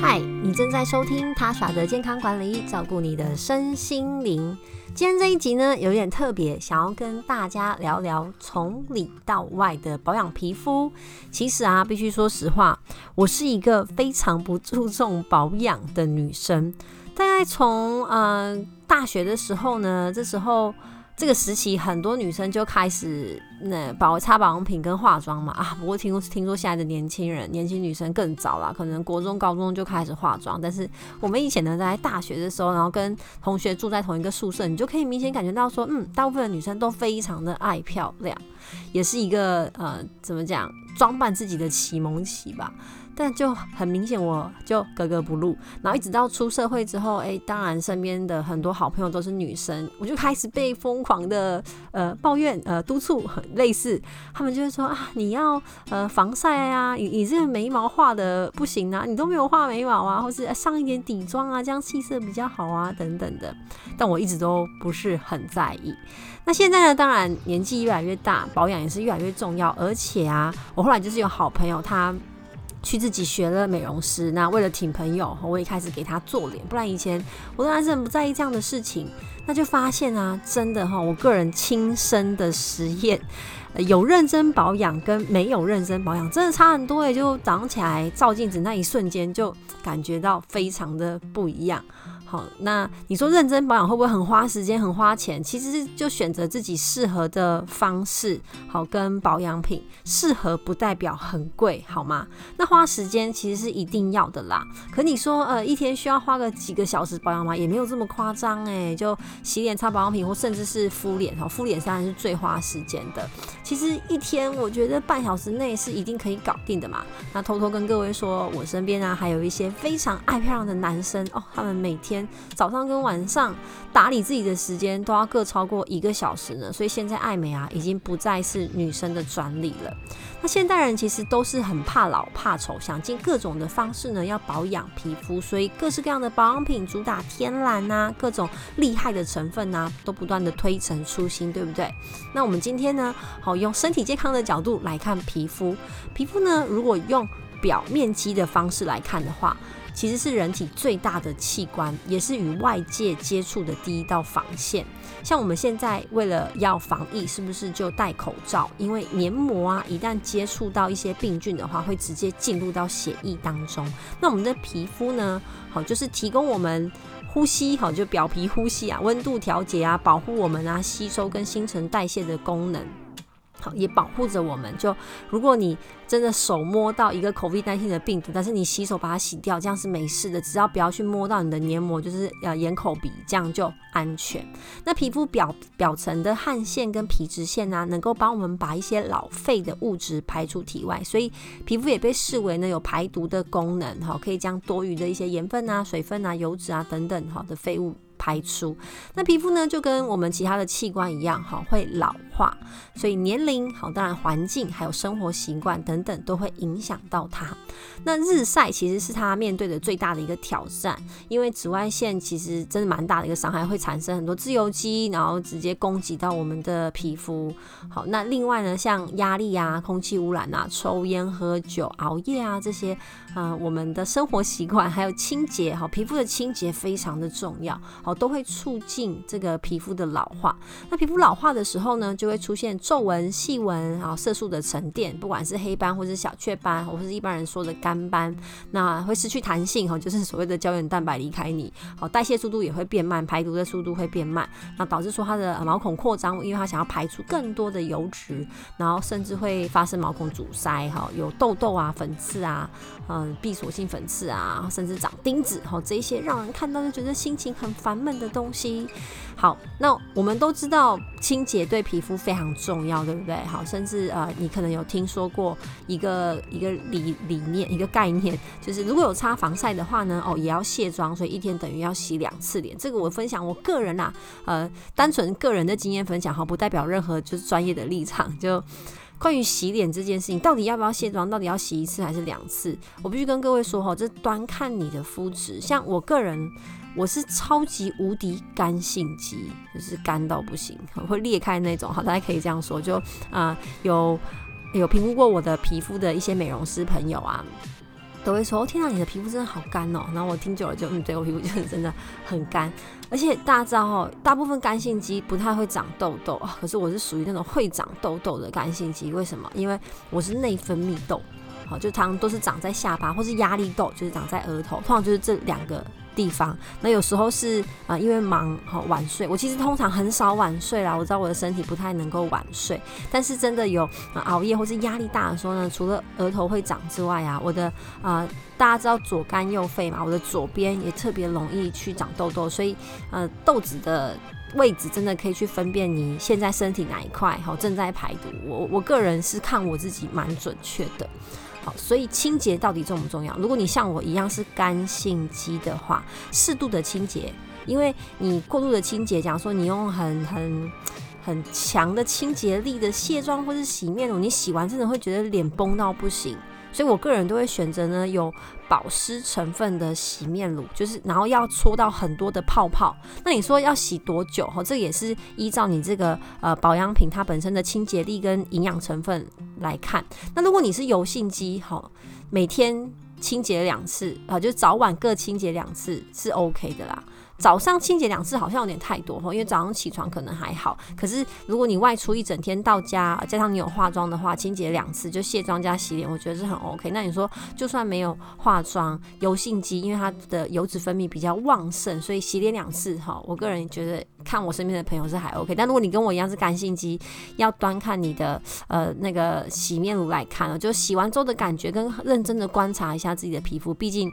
嗨，你正在收听他耍的健康管理，照顾你的身心灵。今天这一集呢，有点特别，想要跟大家聊聊从里到外的保养皮肤。其实啊，必须说实话，我是一个非常不注重保养的女生。大概从呃大学的时候呢，这时候。这个时期，很多女生就开始那保擦保养品跟化妆嘛啊。不过听听说现在的年轻人，年轻女生更早了，可能国中、高中就开始化妆。但是我们以前呢，在大学的时候，然后跟同学住在同一个宿舍，你就可以明显感觉到说，嗯，大部分的女生都非常的爱漂亮，也是一个呃，怎么讲，装扮自己的启蒙期吧。但就很明显，我就格格不入。然后一直到出社会之后，哎，当然身边的很多好朋友都是女生，我就开始被疯狂的呃抱怨、呃督促，很类似他们就会说啊，你要呃防晒啊，你你这个眉毛画的不行啊，你都没有画眉毛啊，或是上一点底妆啊，这样气色比较好啊，等等的。但我一直都不是很在意。那现在呢，当然年纪越来越大，保养也是越来越重要。而且啊，我后来就是有好朋友他。去自己学了美容师，那为了挺朋友，我也开始给他做脸。不然以前我都还是很不在意这样的事情。那就发现啊，真的哈，我个人亲身的实验，有认真保养跟没有认真保养，真的差很多诶。就早上起来照镜子那一瞬间，就感觉到非常的不一样。好，那你说认真保养会不会很花时间、很花钱？其实就选择自己适合的方式，好跟保养品适合不代表很贵，好吗？那花时间其实是一定要的啦。可你说，呃，一天需要花个几个小时保养吗？也没有这么夸张哎。就洗脸、擦保养品，或甚至是敷脸，哈，敷脸当然是最花时间的。其实一天我觉得半小时内是一定可以搞定的嘛。那偷偷跟各位说，我身边啊还有一些非常爱漂亮的男生哦，他们每天。早上跟晚上打理自己的时间都要各超过一个小时呢，所以现在爱美啊已经不再是女生的专利了。那现代人其实都是很怕老怕丑，想尽各种的方式呢要保养皮肤，所以各式各样的保养品主打天然呐，各种厉害的成分呐都不断的推陈出新，对不对？那我们今天呢，好用身体健康的角度来看皮肤，皮肤呢如果用表面积的方式来看的话。其实是人体最大的器官，也是与外界接触的第一道防线。像我们现在为了要防疫，是不是就戴口罩？因为黏膜啊，一旦接触到一些病菌的话，会直接进入到血液当中。那我们的皮肤呢？好，就是提供我们呼吸，好，就表皮呼吸啊，温度调节啊，保护我们啊，吸收跟新陈代谢的功能。好，也保护着我们。就如果你真的手摸到一个 COVID-19 的病毒，但是你洗手把它洗掉，这样是没事的。只要不要去摸到你的黏膜，就是呃眼口鼻，这样就安全。那皮肤表表层的汗腺跟皮脂腺呢，能够帮我们把一些老废的物质排出体外，所以皮肤也被视为呢有排毒的功能。哈，可以将多余的一些盐分啊、水分啊、油脂啊等等好的废物。排出，那皮肤呢就跟我们其他的器官一样，哈，会老化，所以年龄好，当然环境还有生活习惯等等都会影响到它。那日晒其实是它面对的最大的一个挑战，因为紫外线其实真的蛮大的一个伤害，会产生很多自由基，然后直接攻击到我们的皮肤。好，那另外呢，像压力啊、空气污染啊、抽烟、喝酒、熬夜啊这些，啊，我们的生活习惯还有清洁，好，皮肤的清洁非常的重要。哦，都会促进这个皮肤的老化。那皮肤老化的时候呢，就会出现皱纹、细纹，啊色素的沉淀，不管是黑斑或是小雀斑，或是一般人说的干斑，那会失去弹性，哈，就是所谓的胶原蛋白离开你，好，代谢速度也会变慢，排毒的速度会变慢，那导致说它的毛孔扩张，因为它想要排出更多的油脂，然后甚至会发生毛孔阻塞，哈，有痘痘啊、粉刺啊，嗯，闭锁性粉刺啊，甚至长钉子，哈，这一些让人看到就觉得心情很烦。闷的东西，好，那我们都知道清洁对皮肤非常重要，对不对？好，甚至呃，你可能有听说过一个一个理理念，一个概念，就是如果有擦防晒的话呢，哦，也要卸妆，所以一天等于要洗两次脸。这个我分享我个人啊，呃，单纯个人的经验分享，哈，不代表任何就是专业的立场。就关于洗脸这件事情，到底要不要卸妆，到底要洗一次还是两次？我必须跟各位说哈，这端看你的肤质。像我个人。我是超级无敌干性肌，就是干到不行，会裂开那种。好，大家可以这样说。就啊，有有评估过我的皮肤的一些美容师朋友啊，都会说：“，天啊，你的皮肤真的好干哦。”然后我听久了就，嗯，对我皮肤就是真的很干。而且大家知道哦，大部分干性肌不太会长痘痘，可是我是属于那种会长痘痘的干性肌。为什么？因为我是内分泌痘，好，就常常都是长在下巴，或是压力痘，就是长在额头，通常就是这两个。地方，那有时候是啊，因为忙哈晚睡。我其实通常很少晚睡啦，我知道我的身体不太能够晚睡。但是真的有熬夜或是压力大的时候呢，除了额头会长之外啊，我的啊，大家知道左肝右肺嘛，我的左边也特别容易去长痘痘，所以呃，痘子的位置真的可以去分辨你现在身体哪一块好正在排毒。我我个人是看我自己蛮准确的。所以清洁到底重不重要？如果你像我一样是干性肌的话，适度的清洁，因为你过度的清洁，假如说你用很很很强的清洁力的卸妆或是洗面乳，你洗完真的会觉得脸崩到不行。所以我个人都会选择呢有保湿成分的洗面乳，就是然后要搓到很多的泡泡。那你说要洗多久？哈，这也是依照你这个呃保养品它本身的清洁力跟营养成分来看。那如果你是油性肌，哈，每天清洁两次啊，就早晚各清洁两次是 OK 的啦。早上清洁两次好像有点太多哈，因为早上起床可能还好，可是如果你外出一整天到家，加上你有化妆的话，清洁两次就卸妆加洗脸，我觉得是很 OK。那你说就算没有化妆，油性肌因为它的油脂分泌比较旺盛，所以洗脸两次哈，我个人觉得看我身边的朋友是还 OK。但如果你跟我一样是干性肌，要端看你的呃那个洗面乳来看了，就洗完之后的感觉跟认真的观察一下自己的皮肤，毕竟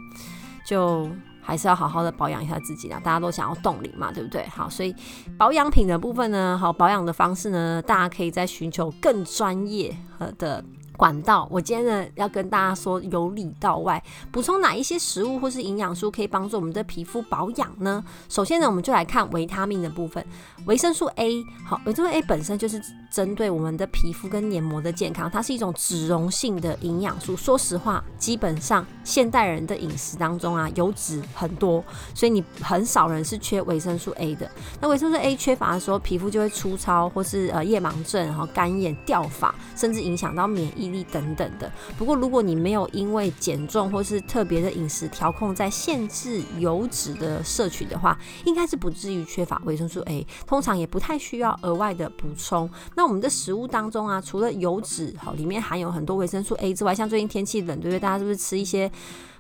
就。还是要好好的保养一下自己啦，大家都想要冻龄嘛，对不对？好，所以保养品的部分呢，好保养的方式呢，大家可以在寻求更专业的。管道，我今天呢要跟大家说，由里到外补充哪一些食物或是营养素可以帮助我们的皮肤保养呢？首先呢，我们就来看维他命的部分，维生素 A。好，维生素 A 本身就是针对我们的皮肤跟黏膜的健康，它是一种脂溶性的营养素。说实话，基本上现代人的饮食当中啊，油脂很多，所以你很少人是缺维生素 A 的。那维生素 A 缺乏的时候，皮肤就会粗糙，或是呃夜盲症，然后干眼、掉发，甚至影响到免疫。力等等的。不过，如果你没有因为减重或是特别的饮食调控在限制油脂的摄取的话，应该是不至于缺乏维生素 A。通常也不太需要额外的补充。那我们的食物当中啊，除了油脂好里面含有很多维生素 A 之外，像最近天气冷，对不对？大家是不是吃一些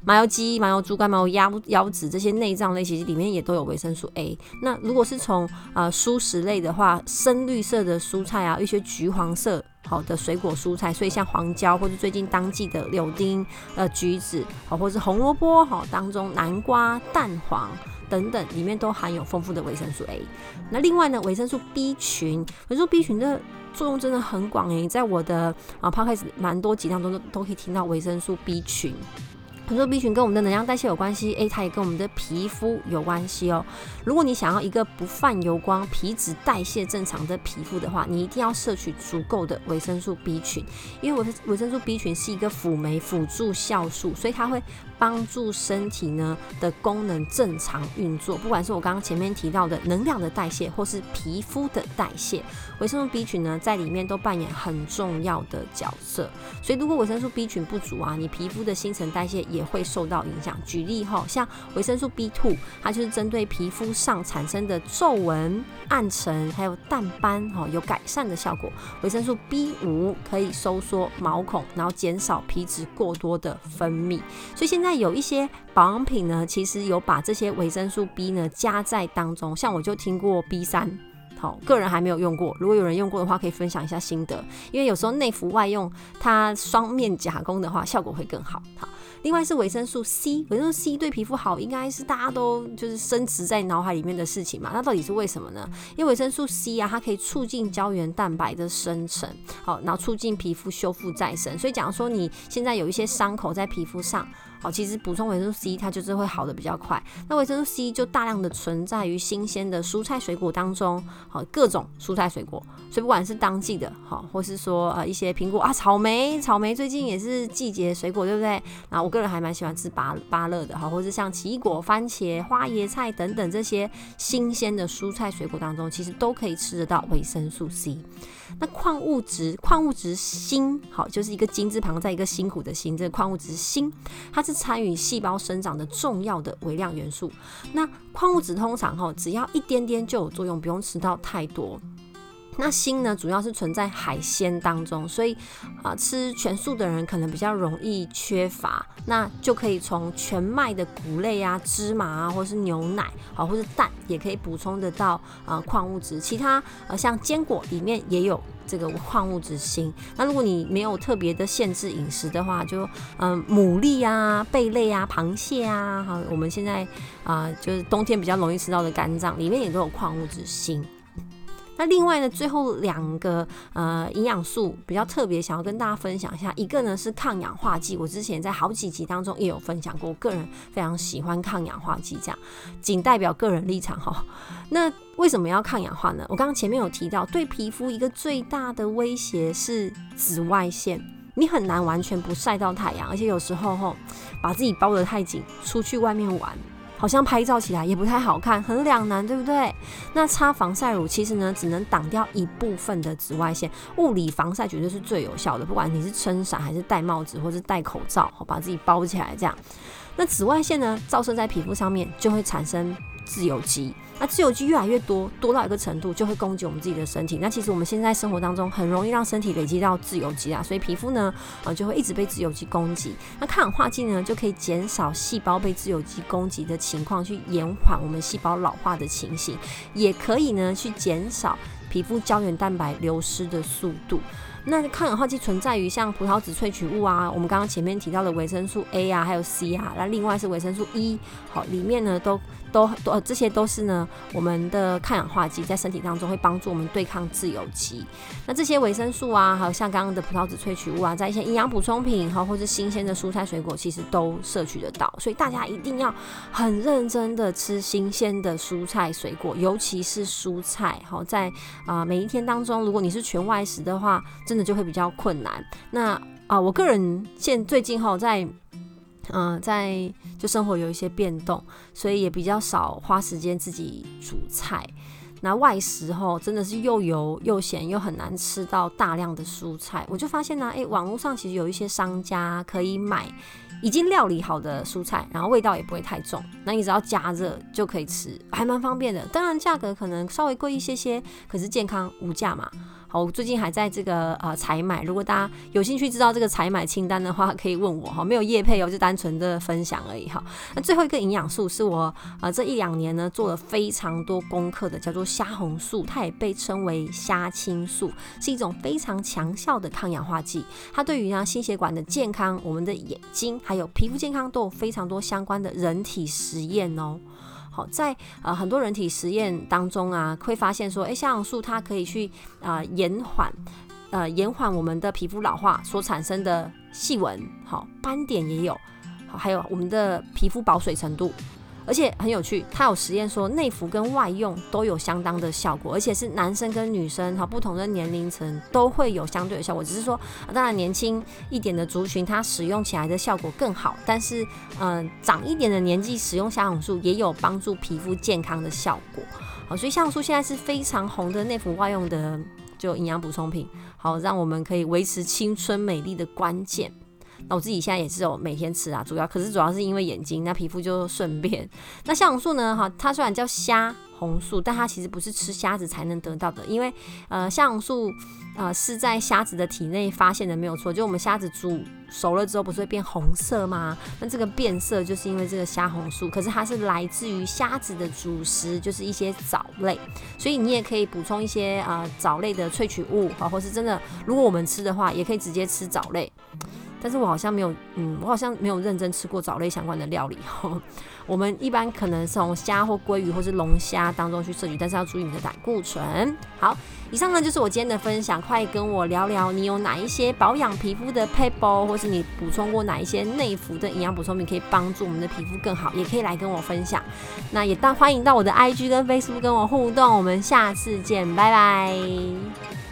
麻油鸡、麻油猪肝、麻油鸭腰子这些内脏类，其实里面也都有维生素 A。那如果是从呃蔬食类的话，深绿色的蔬菜啊，一些橘黄色。好的水果蔬菜，所以像黄椒或者最近当季的柳丁、呃橘子，好或是红萝卜，好当中南瓜、蛋黄等等，里面都含有丰富的维生素 A。那另外呢，维生素 B 群，维生素 B 群的作用真的很广诶，在我的啊 podcast 蛮多集当中都都可以听到维生素 B 群。很多 B 群跟我们的能量代谢有关系，诶，它也跟我们的皮肤有关系哦。如果你想要一个不泛油光、皮脂代谢正常的皮肤的话，你一定要摄取足够的维生素 B 群，因为维维生素 B 群是一个辅酶辅助酵素，所以它会。帮助身体呢的功能正常运作，不管是我刚刚前面提到的能量的代谢，或是皮肤的代谢，维生素 B 群呢在里面都扮演很重要的角色。所以如果维生素 B 群不足啊，你皮肤的新陈代谢也会受到影响。举例哈，像维生素 B two，它就是针对皮肤上产生的皱纹、暗沉还有淡斑哈有改善的效果。维生素 B 五可以收缩毛孔，然后减少皮脂过多的分泌。所以现在。那有一些保养品呢，其实有把这些维生素 B 呢加在当中，像我就听过 B 三，好，个人还没有用过，如果有人用过的话，可以分享一下心得，因为有时候内服外用，它双面夹攻的话，效果会更好。好，另外是维生素 C，维生素 C 对皮肤好，应该是大家都就是深植在脑海里面的事情嘛。那到底是为什么呢？因为维生素 C 啊，它可以促进胶原蛋白的生成，好，然后促进皮肤修复再生。所以假如说你现在有一些伤口在皮肤上，好，其实补充维生素 C，它就是会好的比较快。那维生素 C 就大量的存在于新鲜的蔬菜水果当中，好，各种蔬菜水果，所以不管是当季的，好，或是说呃一些苹果啊，草莓，草莓最近也是季节水果，对不对？那我个人还蛮喜欢吃芭芭乐的，好，或是像奇异果、番茄、花椰菜等等这些新鲜的蔬菜水果当中，其实都可以吃得到维生素 C。那矿物质，矿物质锌，好，就是一个金字旁在一个辛苦的辛，这个矿物质锌，它是参与细胞生长的重要的微量元素。那矿物质通常哈，只要一点点就有作用，不用吃到太多。那锌呢，主要是存在海鲜当中，所以啊，吃全素的人可能比较容易缺乏，那就可以从全麦的谷类啊、芝麻啊，或是牛奶，啊，或是蛋，也可以补充得到啊矿物质。其他呃，像坚果里面也有这个矿物质锌。那如果你没有特别的限制饮食的话，就嗯，牡蛎啊、贝类啊、螃蟹啊，好，我们现在啊，就是冬天比较容易吃到的肝脏，里面也都有矿物质锌。那另外呢，最后两个呃营养素比较特别，想要跟大家分享一下。一个呢是抗氧化剂，我之前在好几集当中也有分享过，我个人非常喜欢抗氧化剂，这样仅代表个人立场哈。那为什么要抗氧化呢？我刚刚前面有提到，对皮肤一个最大的威胁是紫外线，你很难完全不晒到太阳，而且有时候吼把自己包得太紧，出去外面玩。好像拍照起来也不太好看，很两难，对不对？那擦防晒乳其实呢，只能挡掉一部分的紫外线，物理防晒绝对是最有效的。不管你是撑伞还是戴帽子，或是戴口罩，好把自己包起来，这样。那紫外线呢，照射在皮肤上面就会产生自由基。那自由基越来越多，多到一个程度就会攻击我们自己的身体。那其实我们现在生活当中很容易让身体累积到自由基啊，所以皮肤呢，呃，就会一直被自由基攻击。那抗氧化剂呢，就可以减少细胞被自由基攻击的情况，去延缓我们细胞老化的情形，也可以呢去减少皮肤胶原蛋白流失的速度。那抗氧化剂存在于像葡萄籽萃取物啊，我们刚刚前面提到的维生素 A 啊，还有 C 啊，那另外是维生素 E，好，里面呢都。都都这些都是呢，我们的抗氧化剂在身体当中会帮助我们对抗自由基。那这些维生素啊，还有像刚刚的葡萄籽萃取物啊，在一些营养补充品哈，或是新鲜的蔬菜水果，其实都摄取得到。所以大家一定要很认真的吃新鲜的蔬菜水果，尤其是蔬菜。好，在啊每一天当中，如果你是全外食的话，真的就会比较困难。那啊，我个人现最近哈在。嗯，在就生活有一些变动，所以也比较少花时间自己煮菜。那外食后真的是又油又咸，又很难吃到大量的蔬菜。我就发现呢，诶，网络上其实有一些商家可以买已经料理好的蔬菜，然后味道也不会太重。那你只要加热就可以吃，还蛮方便的。当然价格可能稍微贵一些些，可是健康无价嘛。我最近还在这个呃采买，如果大家有兴趣知道这个采买清单的话，可以问我哈，没有叶配哦，就单纯的分享而已哈。那最后一个营养素是我呃这一两年呢做了非常多功课的，叫做虾红素，它也被称为虾青素，是一种非常强效的抗氧化剂，它对于呢心血管的健康、我们的眼睛还有皮肤健康都有非常多相关的人体实验哦。好，在呃很多人体实验当中啊，会发现说，哎，虾红素它可以去啊延缓，呃延缓我们的皮肤老化所产生的细纹，好斑点也有，好还有我们的皮肤保水程度。而且很有趣，他有实验说内服跟外用都有相当的效果，而且是男生跟女生哈不同的年龄层都会有相对的效果。只是说，当然年轻一点的族群它使用起来的效果更好，但是嗯长一点的年纪使用虾红素也有帮助皮肤健康的效果。好，所以虾红素现在是非常红的内服外用的就营养补充品，好让我们可以维持青春美丽的关键。那我自己现在也是有每天吃啊，主要可是主要是因为眼睛，那皮肤就顺便。那虾红素呢？哈，它虽然叫虾红素，但它其实不是吃虾子才能得到的，因为呃，虾红素呃是在虾子的体内发现的，没有错。就我们虾子煮熟了之后，不是会变红色吗？那这个变色就是因为这个虾红素，可是它是来自于虾子的主食，就是一些藻类，所以你也可以补充一些啊藻类的萃取物，好，或是真的如果我们吃的话，也可以直接吃藻类。但是我好像没有，嗯，我好像没有认真吃过藻类相关的料理。我们一般可能从虾或鲑鱼或是龙虾当中去摄取，但是要注意你的胆固醇。好，以上呢就是我今天的分享，快跟我聊聊你有哪一些保养皮肤的配包，或是你补充过哪一些内服的营养补充品可以帮助我们的皮肤更好，也可以来跟我分享。那也当欢迎到我的 IG 跟 Facebook 跟我互动，我们下次见，拜拜。